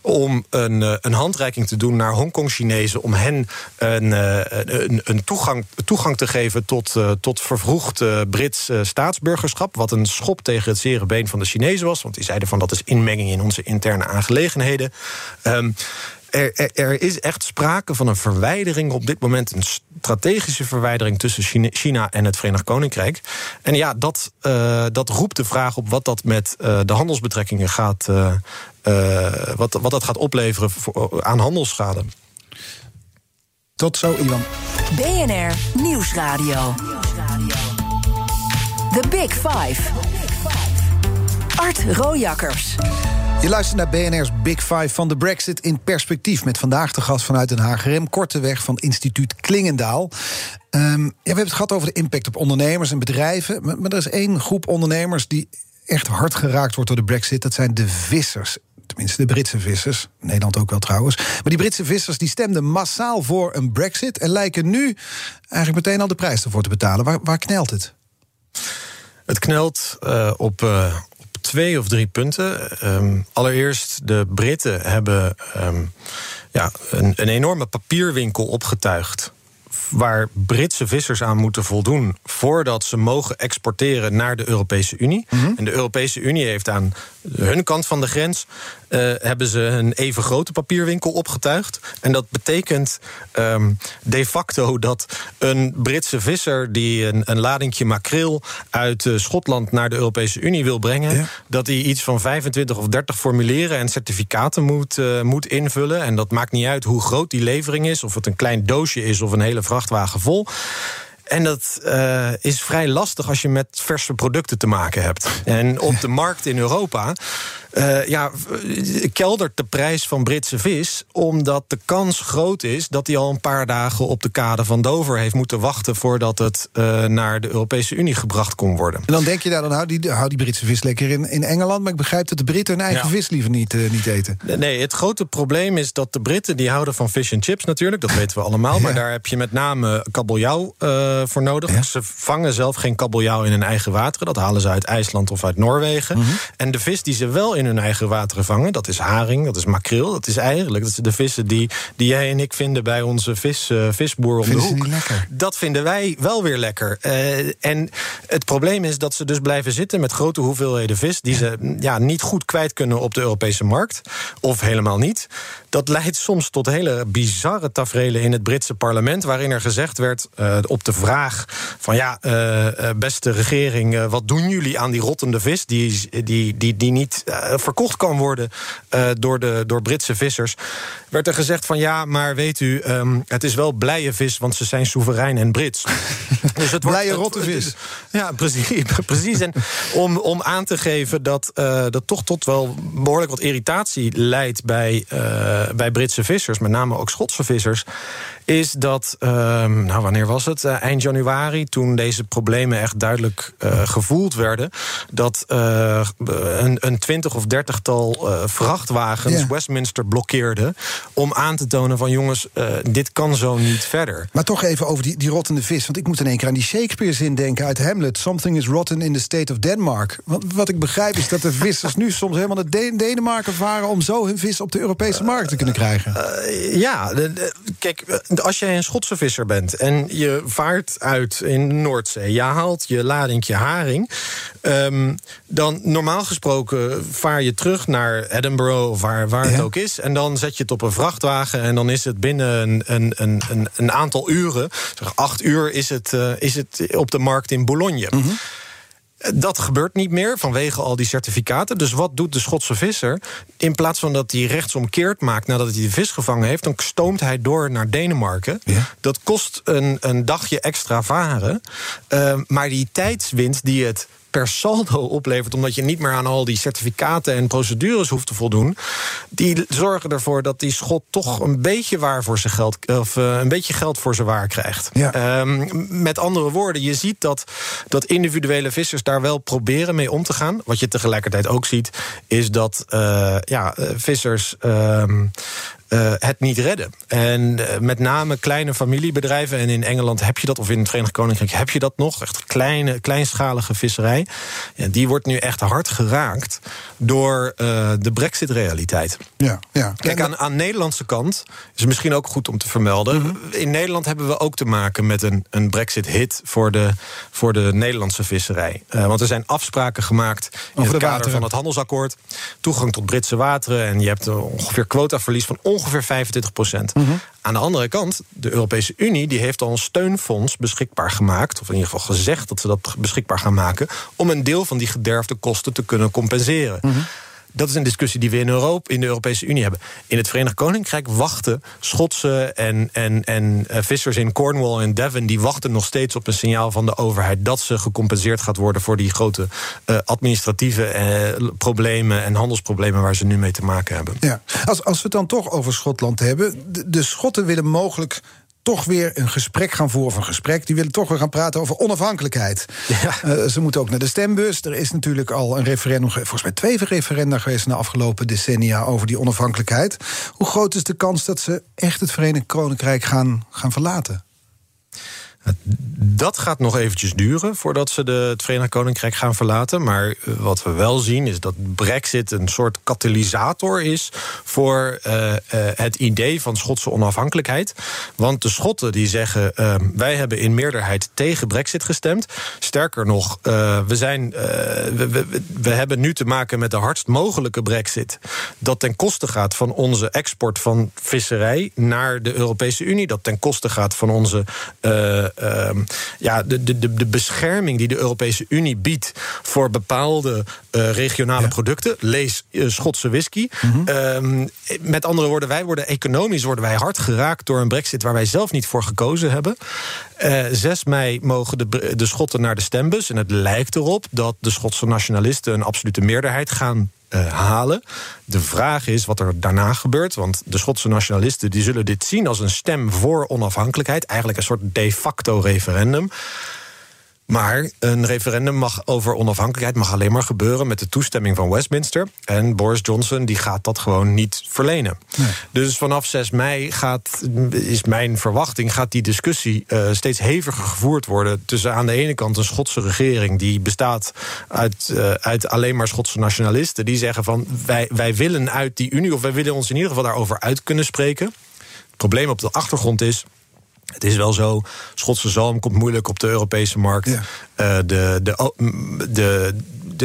om een, eh, een handreiking te doen naar Hongkong-Chinezen. om hen een, eh, een, een toegang, toegang te geven tot, eh, tot vervroegd eh, Brits eh, staatsburgerschap. Wat een schop tegen het zere been van de Chinezen was. Want die zeiden van dat is inmenging in onze interne aangelegenheden. Ehm, er, er, is echt sprake van een verwijdering op dit moment, een strategische verwijdering tussen China, en het Verenigd Koninkrijk. En ja, dat, eh, dat roept de vraag op wat dat met eh, de handelsbetrekkingen gaat, eh, eh, wat, wat dat gaat opleveren voor- aan handelsschade. Tot zo, Iwan. BNR Nieuwsradio. The Big Five. Art Rojakkers. Je luistert naar BNR's Big Five van de Brexit in perspectief. Met vandaag de gast vanuit Den Haag, Rem Korteweg van instituut Klingendaal. Ehm, ja, we hebben het gehad over de impact op ondernemers en bedrijven. Maar, maar er is één groep ondernemers die echt hard geraakt wordt door de Brexit. Dat zijn de vissers. Tenminste, de Britse vissers. Nederland ook wel trouwens. Maar die Britse vissers die stemden massaal voor een Brexit. En lijken nu eigenlijk meteen al de prijs ervoor te betalen. Waar, waar knelt het? Het knelt eh, op, eh, op twee of drie punten. Ehm, allereerst, de Britten hebben ehm, ja, een, een enorme papierwinkel opgetuigd. Waar Britse vissers aan moeten voldoen voordat ze mogen exporteren naar de Europese Unie. En de Europese Unie heeft aan hun kant van de grens eh, hebben ze een even grote papierwinkel opgetuigd. En dat betekent ehm, de facto dat een Britse visser die een, een ladingje makreel uit eh, Schotland naar de Europese Unie wil brengen, Ja. dat hij iets van 25 of 30 formulieren en certificaten moet, eh, moet invullen. En dat maakt niet uit hoe groot die levering is, of het een klein doosje is of een hele vrachtwagen vol. En dat uh, is vrij lastig als je met verse producten te maken hebt. En op de markt in Europa uh, ja, keldert de prijs van Britse vis. Omdat de kans groot is dat hij al een paar dagen op de kade van Dover heeft moeten wachten. voordat het uh, naar de Europese Unie gebracht kon worden. En dan denk je, daar, dan hou die, hou die Britse vis lekker in, in Engeland. Maar ik begrijp dat de Britten hun eigen vis liever niet, uh, niet eten. Nee, het grote probleem is dat de Britten die houden van fish and chips natuurlijk. Dat weten we allemaal. Ja. Maar daar heb je met name kabeljauw voor nodig. Ja. Ze vangen zelf geen kabeljauw in hun eigen wateren. Dat halen ze uit IJsland of uit Noorwegen. Mm -hmm. En de vis die ze wel in hun eigen wateren vangen. Dat is haring, dat is makreel. Dat is eigenlijk dat zijn de vissen die, die jij en ik vinden bij onze vis, uh, visboer om Vinden de hoek. Dat vinden wij wel weer lekker. Uh, en het probleem is dat ze dus blijven zitten met grote hoeveelheden vis... die ze ja, niet goed kwijt kunnen op de Europese markt. Of helemaal niet. Dat leidt soms tot hele bizarre tafereelen in het Britse parlement... waarin er gezegd werd uh, op de vraag van... ja, beste regering, wat doen jullie aan die rottende vis... die, die, die, die niet verkocht kan worden uh, door, de, door Britse vissers. Werd er gezegd van ja, maar weet u, um, het is wel blije vis, want ze zijn soeverein en Brits. dus het blije rotte vis. Ja, precies. precies. En om, om aan te geven dat uh, dat toch tot wel behoorlijk wat irritatie leidt bij, uh, bij Britse vissers, met name ook Schotse vissers is dat, uh, nou wanneer was het? Uh, eind januari, toen deze problemen echt duidelijk uh, gevoeld werden, dat een, een twintig of dertigtal vrachtwagens yeah. Westminster blokkeerden om aan te tonen van jongens, dit kan zo niet verder. Maar toch even over die, die rottende vis, want ik moet in één keer aan die Shakespeare-zin denken uit Hamlet: Something is rotten in the state of Denmark. Want wat ik begrijp is dat de vissers nu soms helemaal naar De Denemarken varen om zo hun vis op de Europese markt te kunnen krijgen. ja, de, de, kijk als jij een Schotse visser bent en je vaart uit in de Noordzee, je haalt je ladingje haring, um, dan normaal gesproken vaar je terug naar Edinburgh of waar, waar ja. het ook is, en dan zet je het op een vrachtwagen en dan is het binnen een, een, een, een aantal uren, zeg acht uur, is het, uh, is het op de markt in Boulogne. Mm -hmm. Dat gebeurt niet meer vanwege al die certificaten. Dus wat doet de Schotse visser? In plaats van dat hij rechtsomkeerd maakt nadat hij de vis gevangen heeft, dan stoomt hij door naar Denemarken. Ja. Dat kost een, een dagje extra varen. Uh, maar die tijdswinst die het per saldo oplevert, omdat je niet meer aan al die certificaten en procedures hoeft te voldoen, die zorgen ervoor dat die schot toch een beetje waar voor zijn geld, of uh, een beetje geld voor zijn waar krijgt. Ja. Um, met andere woorden, je ziet dat, dat individuele vissers daar wel proberen mee om te gaan. Wat je tegelijkertijd ook ziet, is dat uh, ja, vissers. Um, uh, het niet redden. En uh, met name kleine familiebedrijven, en in Engeland heb je dat, of in het Verenigd Koninkrijk heb je dat nog, echt kleine, kleinschalige visserij. Ja, die wordt nu echt hard geraakt door uh, de Brexit-realiteit. Ja, ja. Kijk, aan, aan de Nederlandse kant is misschien ook goed om te vermelden. Mm -hmm. In Nederland hebben we ook te maken met een, een Brexit-hit voor de, voor de Nederlandse visserij. want er zijn afspraken gemaakt in het kader wateren. van het handelsakkoord. Toegang tot Britse wateren. En je hebt ongeveer quotaverlies van ongeveer 25 procent. Mhm. Aan de andere kant, de Europese Unie die heeft al een steunfonds beschikbaar gemaakt, of in ieder geval gezegd dat ze dat beschikbaar gaan maken, om een deel van die gederfde kosten te kunnen compenseren. Mhm. Dat is een discussie die we in, Europa, in de Europese Unie hebben. In het Verenigd Koninkrijk wachten Schotse en, en, en uh, vissers in Cornwall en Devon... die wachten nog steeds op een signaal van de overheid... dat ze gecompenseerd gaat worden voor die grote uh, administratieve uh, problemen... en handelsproblemen waar ze nu mee te maken hebben. Ja. Als, als we het dan toch over Schotland hebben... de Schotten willen mogelijk toch weer een gesprek gaan voeren. Of een gesprek. Die willen toch weer gaan praten over onafhankelijkheid. Ja. Uh, ze moeten ook naar de stembus. Er is natuurlijk al een referendum, volgens mij twee referenda geweest in de afgelopen decennia over die onafhankelijkheid. Hoe groot is de kans dat ze echt het Verenigd Koninkrijk gaan, gaan verlaten? Dat gaat nog eventjes duren voordat ze de, het Verenigd Koninkrijk gaan verlaten. Maar wat we wel zien is dat Brexit een soort katalysator is voor uh, uh, het idee van Schotse onafhankelijkheid. Want de Schotten die zeggen: uh, wij hebben in meerderheid tegen Brexit gestemd. Sterker nog, we, zijn, we, we, hebben nu te maken met de hardst mogelijke Brexit. Dat ten koste gaat van onze export van visserij naar de Europese Unie. Dat ten koste gaat van onze ehm, ja, de, de, de, de bescherming die de Europese Unie biedt voor bepaalde uh, regionale producten. Lees uh, Schotse whisky. Mhm. Ehm, met andere woorden, wij worden economisch worden wij hard geraakt door een brexit waar wij zelf niet voor gekozen hebben. Uh, 6 mei mogen de, de Schotten naar de stembus. En het lijkt erop dat de Schotse nationalisten een absolute meerderheid gaan uh, halen. De vraag is wat er daarna gebeurt. Want de Schotse nationalisten die zullen dit zien als een stem voor onafhankelijkheid. Eigenlijk een soort de facto referendum. Maar een referendum mag over onafhankelijkheid mag alleen maar gebeuren met de toestemming van Westminster. En Boris Johnson die gaat dat gewoon niet verlenen. Nee. Dus vanaf 6 mei gaat, is mijn verwachting, gaat die discussie uh, steeds heviger gevoerd worden. Tussen aan de ene kant een Schotse regering die bestaat uit, uh, uit alleen maar Schotse nationalisten. Die zeggen van wij, wij willen uit die Unie, of wij willen ons in ieder geval daarover uit kunnen spreken. Het probleem op de achtergrond is. Het is wel zo, Schotse zalm komt moeilijk op de Europese markt. Ja. Uh, de, de, de,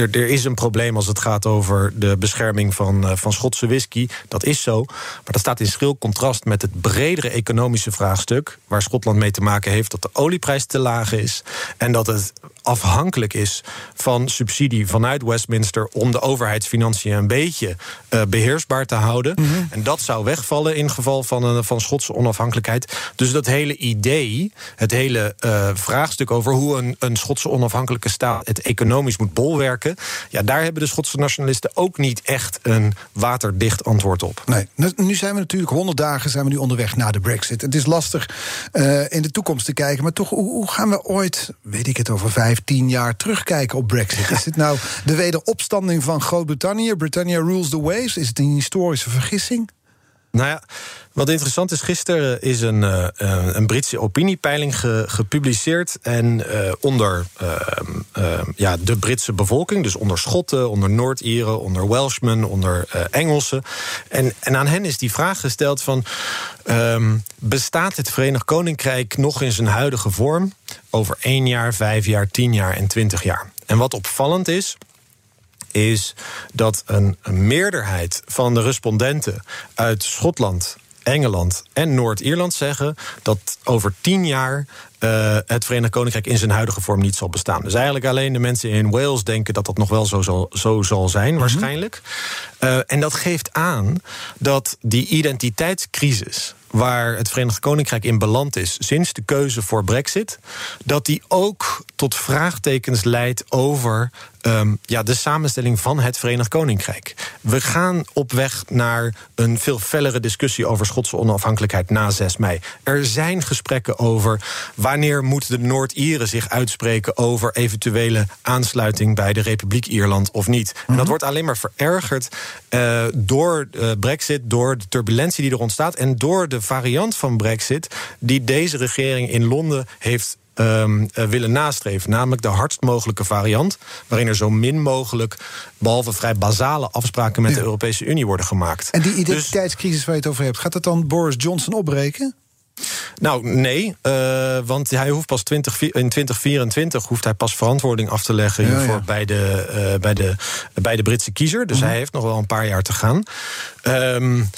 er, er is een probleem als het gaat over de bescherming van, uh, van Schotse whisky. Dat is zo. Maar dat staat in schril contrast met het bredere economische vraagstuk. Waar Schotland mee te maken heeft dat de olieprijs te laag is. En dat het afhankelijk is van subsidie vanuit Westminster. om de overheidsfinanciën een beetje uh, beheersbaar te houden. Mhm. Mm -hmm. En dat zou wegvallen in geval van, een, van Schotse onafhankelijkheid. Dus dat hele idee, het hele uh, vraagstuk over hoe een, een Schotse onafhankelijke staat het economisch moet bolwerken. Ja, daar hebben de Schotse nationalisten ook niet echt een waterdicht antwoord op. Nee, nu zijn we natuurlijk 100 dagen zijn we nu onderweg naar de Brexit. Het is lastig uh, in de toekomst te kijken, maar toch, hoe, hoe gaan we ooit, weet ik het, over vijf, tien jaar terugkijken op Brexit? Is dit nou de wederopstanding van Groot-Brittannië? Britannia rules the waves? Is het een historische vergissing? Nou ja, wat interessant is, gisteren is een, uh, een Britse opiniepeiling ge, gepubliceerd. En uh, onder uh, ja, de Britse bevolking, dus onder Schotten, onder Noord-Ieren, onder Welshmen, onder Engelsen. En, en aan hen is die vraag gesteld van... Um, bestaat het Verenigd Koninkrijk nog in zijn huidige vorm over één jaar, vijf jaar, tien jaar en twintig jaar? En wat opvallend is, is dat een, meerderheid van de respondenten uit Schotland, Engeland en Noord-Ierland zeggen dat over tien jaar uh, het Verenigd Koninkrijk in zijn huidige vorm niet zal bestaan. Dus eigenlijk alleen de mensen in Wales denken dat dat nog wel zo zal, zo zal zijn, mm -hmm. waarschijnlijk. Uh, en dat geeft aan dat die identiteitscrisis waar het Verenigd Koninkrijk in beland is sinds de keuze voor Brexit, dat die ook tot vraagtekens leidt over um, ja, de samenstelling van het Verenigd Koninkrijk. We gaan op weg naar een veel fellere discussie over Schotse onafhankelijkheid na 6 mei. Er zijn gesprekken over wanneer moeten de Noord-Ieren zich uitspreken over eventuele aansluiting bij de Republiek Ierland of niet. Mm -hmm. En dat wordt alleen maar verergerd uh, door uh, Brexit, door de turbulentie die er ontstaat en door de variant van Brexit die deze regering in Londen heeft Um, uh, willen nastreven. Namelijk de hardst mogelijke variant. Waarin er zo min mogelijk, behalve vrij basale afspraken met ja. de Europese Unie worden gemaakt. En die identiteitscrisis dus, waar je het over hebt, gaat dat dan Boris Johnson opbreken? Nou, nee, uh, want hij hoeft pas 20, in 2024 hoeft hij pas verantwoording af te leggen ja, ja. bij, de, uh, bij, de, bij de Britse kiezer. Dus mm -hmm. hij heeft nog wel een paar jaar te gaan. Um,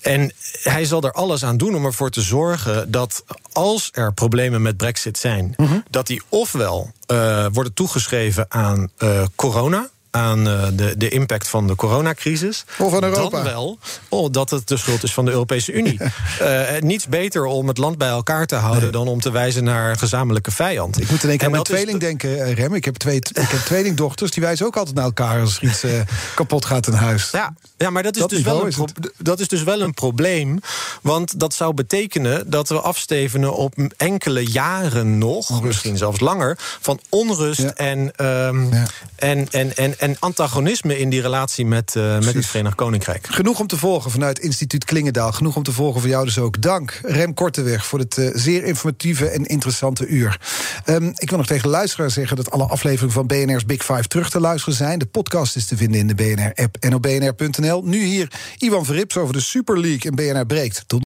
en hij zal er alles aan doen om ervoor te zorgen dat als er problemen met Brexit zijn, mm -hmm. dat die ofwel uh, worden toegeschreven aan corona aan uh, de, de impact van de coronacrisis. Of aan Europa. Dan wel oh, dat het de schuld is van de Europese Unie. uh, niets beter om het land bij elkaar te houden... Nee. dan om te wijzen naar een gezamenlijke vijand. Ik moet in één keer aan mijn tweeling de... denken, Rem. Ik heb, twee, ik heb tweelingdochters, die wijzen ook altijd naar elkaar... als er iets uh, kapot gaat in huis. Ja, ja maar dat is, dat dus wel een dat is dus wel een probleem. Want dat zou betekenen dat we afstevenen op enkele jaren nog... onrust. misschien zelfs langer, van onrust ja. en, um, ja. en, en, en en antagonisme in die relatie met, uh, met het Verenigd Koninkrijk. Genoeg om te volgen vanuit instituut Klingendaal. Genoeg om te volgen voor jou dus ook. Dank, Rem Korteweg, voor het uh, zeer informatieve en interessante uur. Um, ik wil nog tegen de luisteraar zeggen... dat alle afleveringen van BNR's Big Five terug te luisteren zijn. De podcast is te vinden in de BNR-app en op bnr.nl. Nu hier Ivan Verrips over de Super League in BNR Breekt. Tot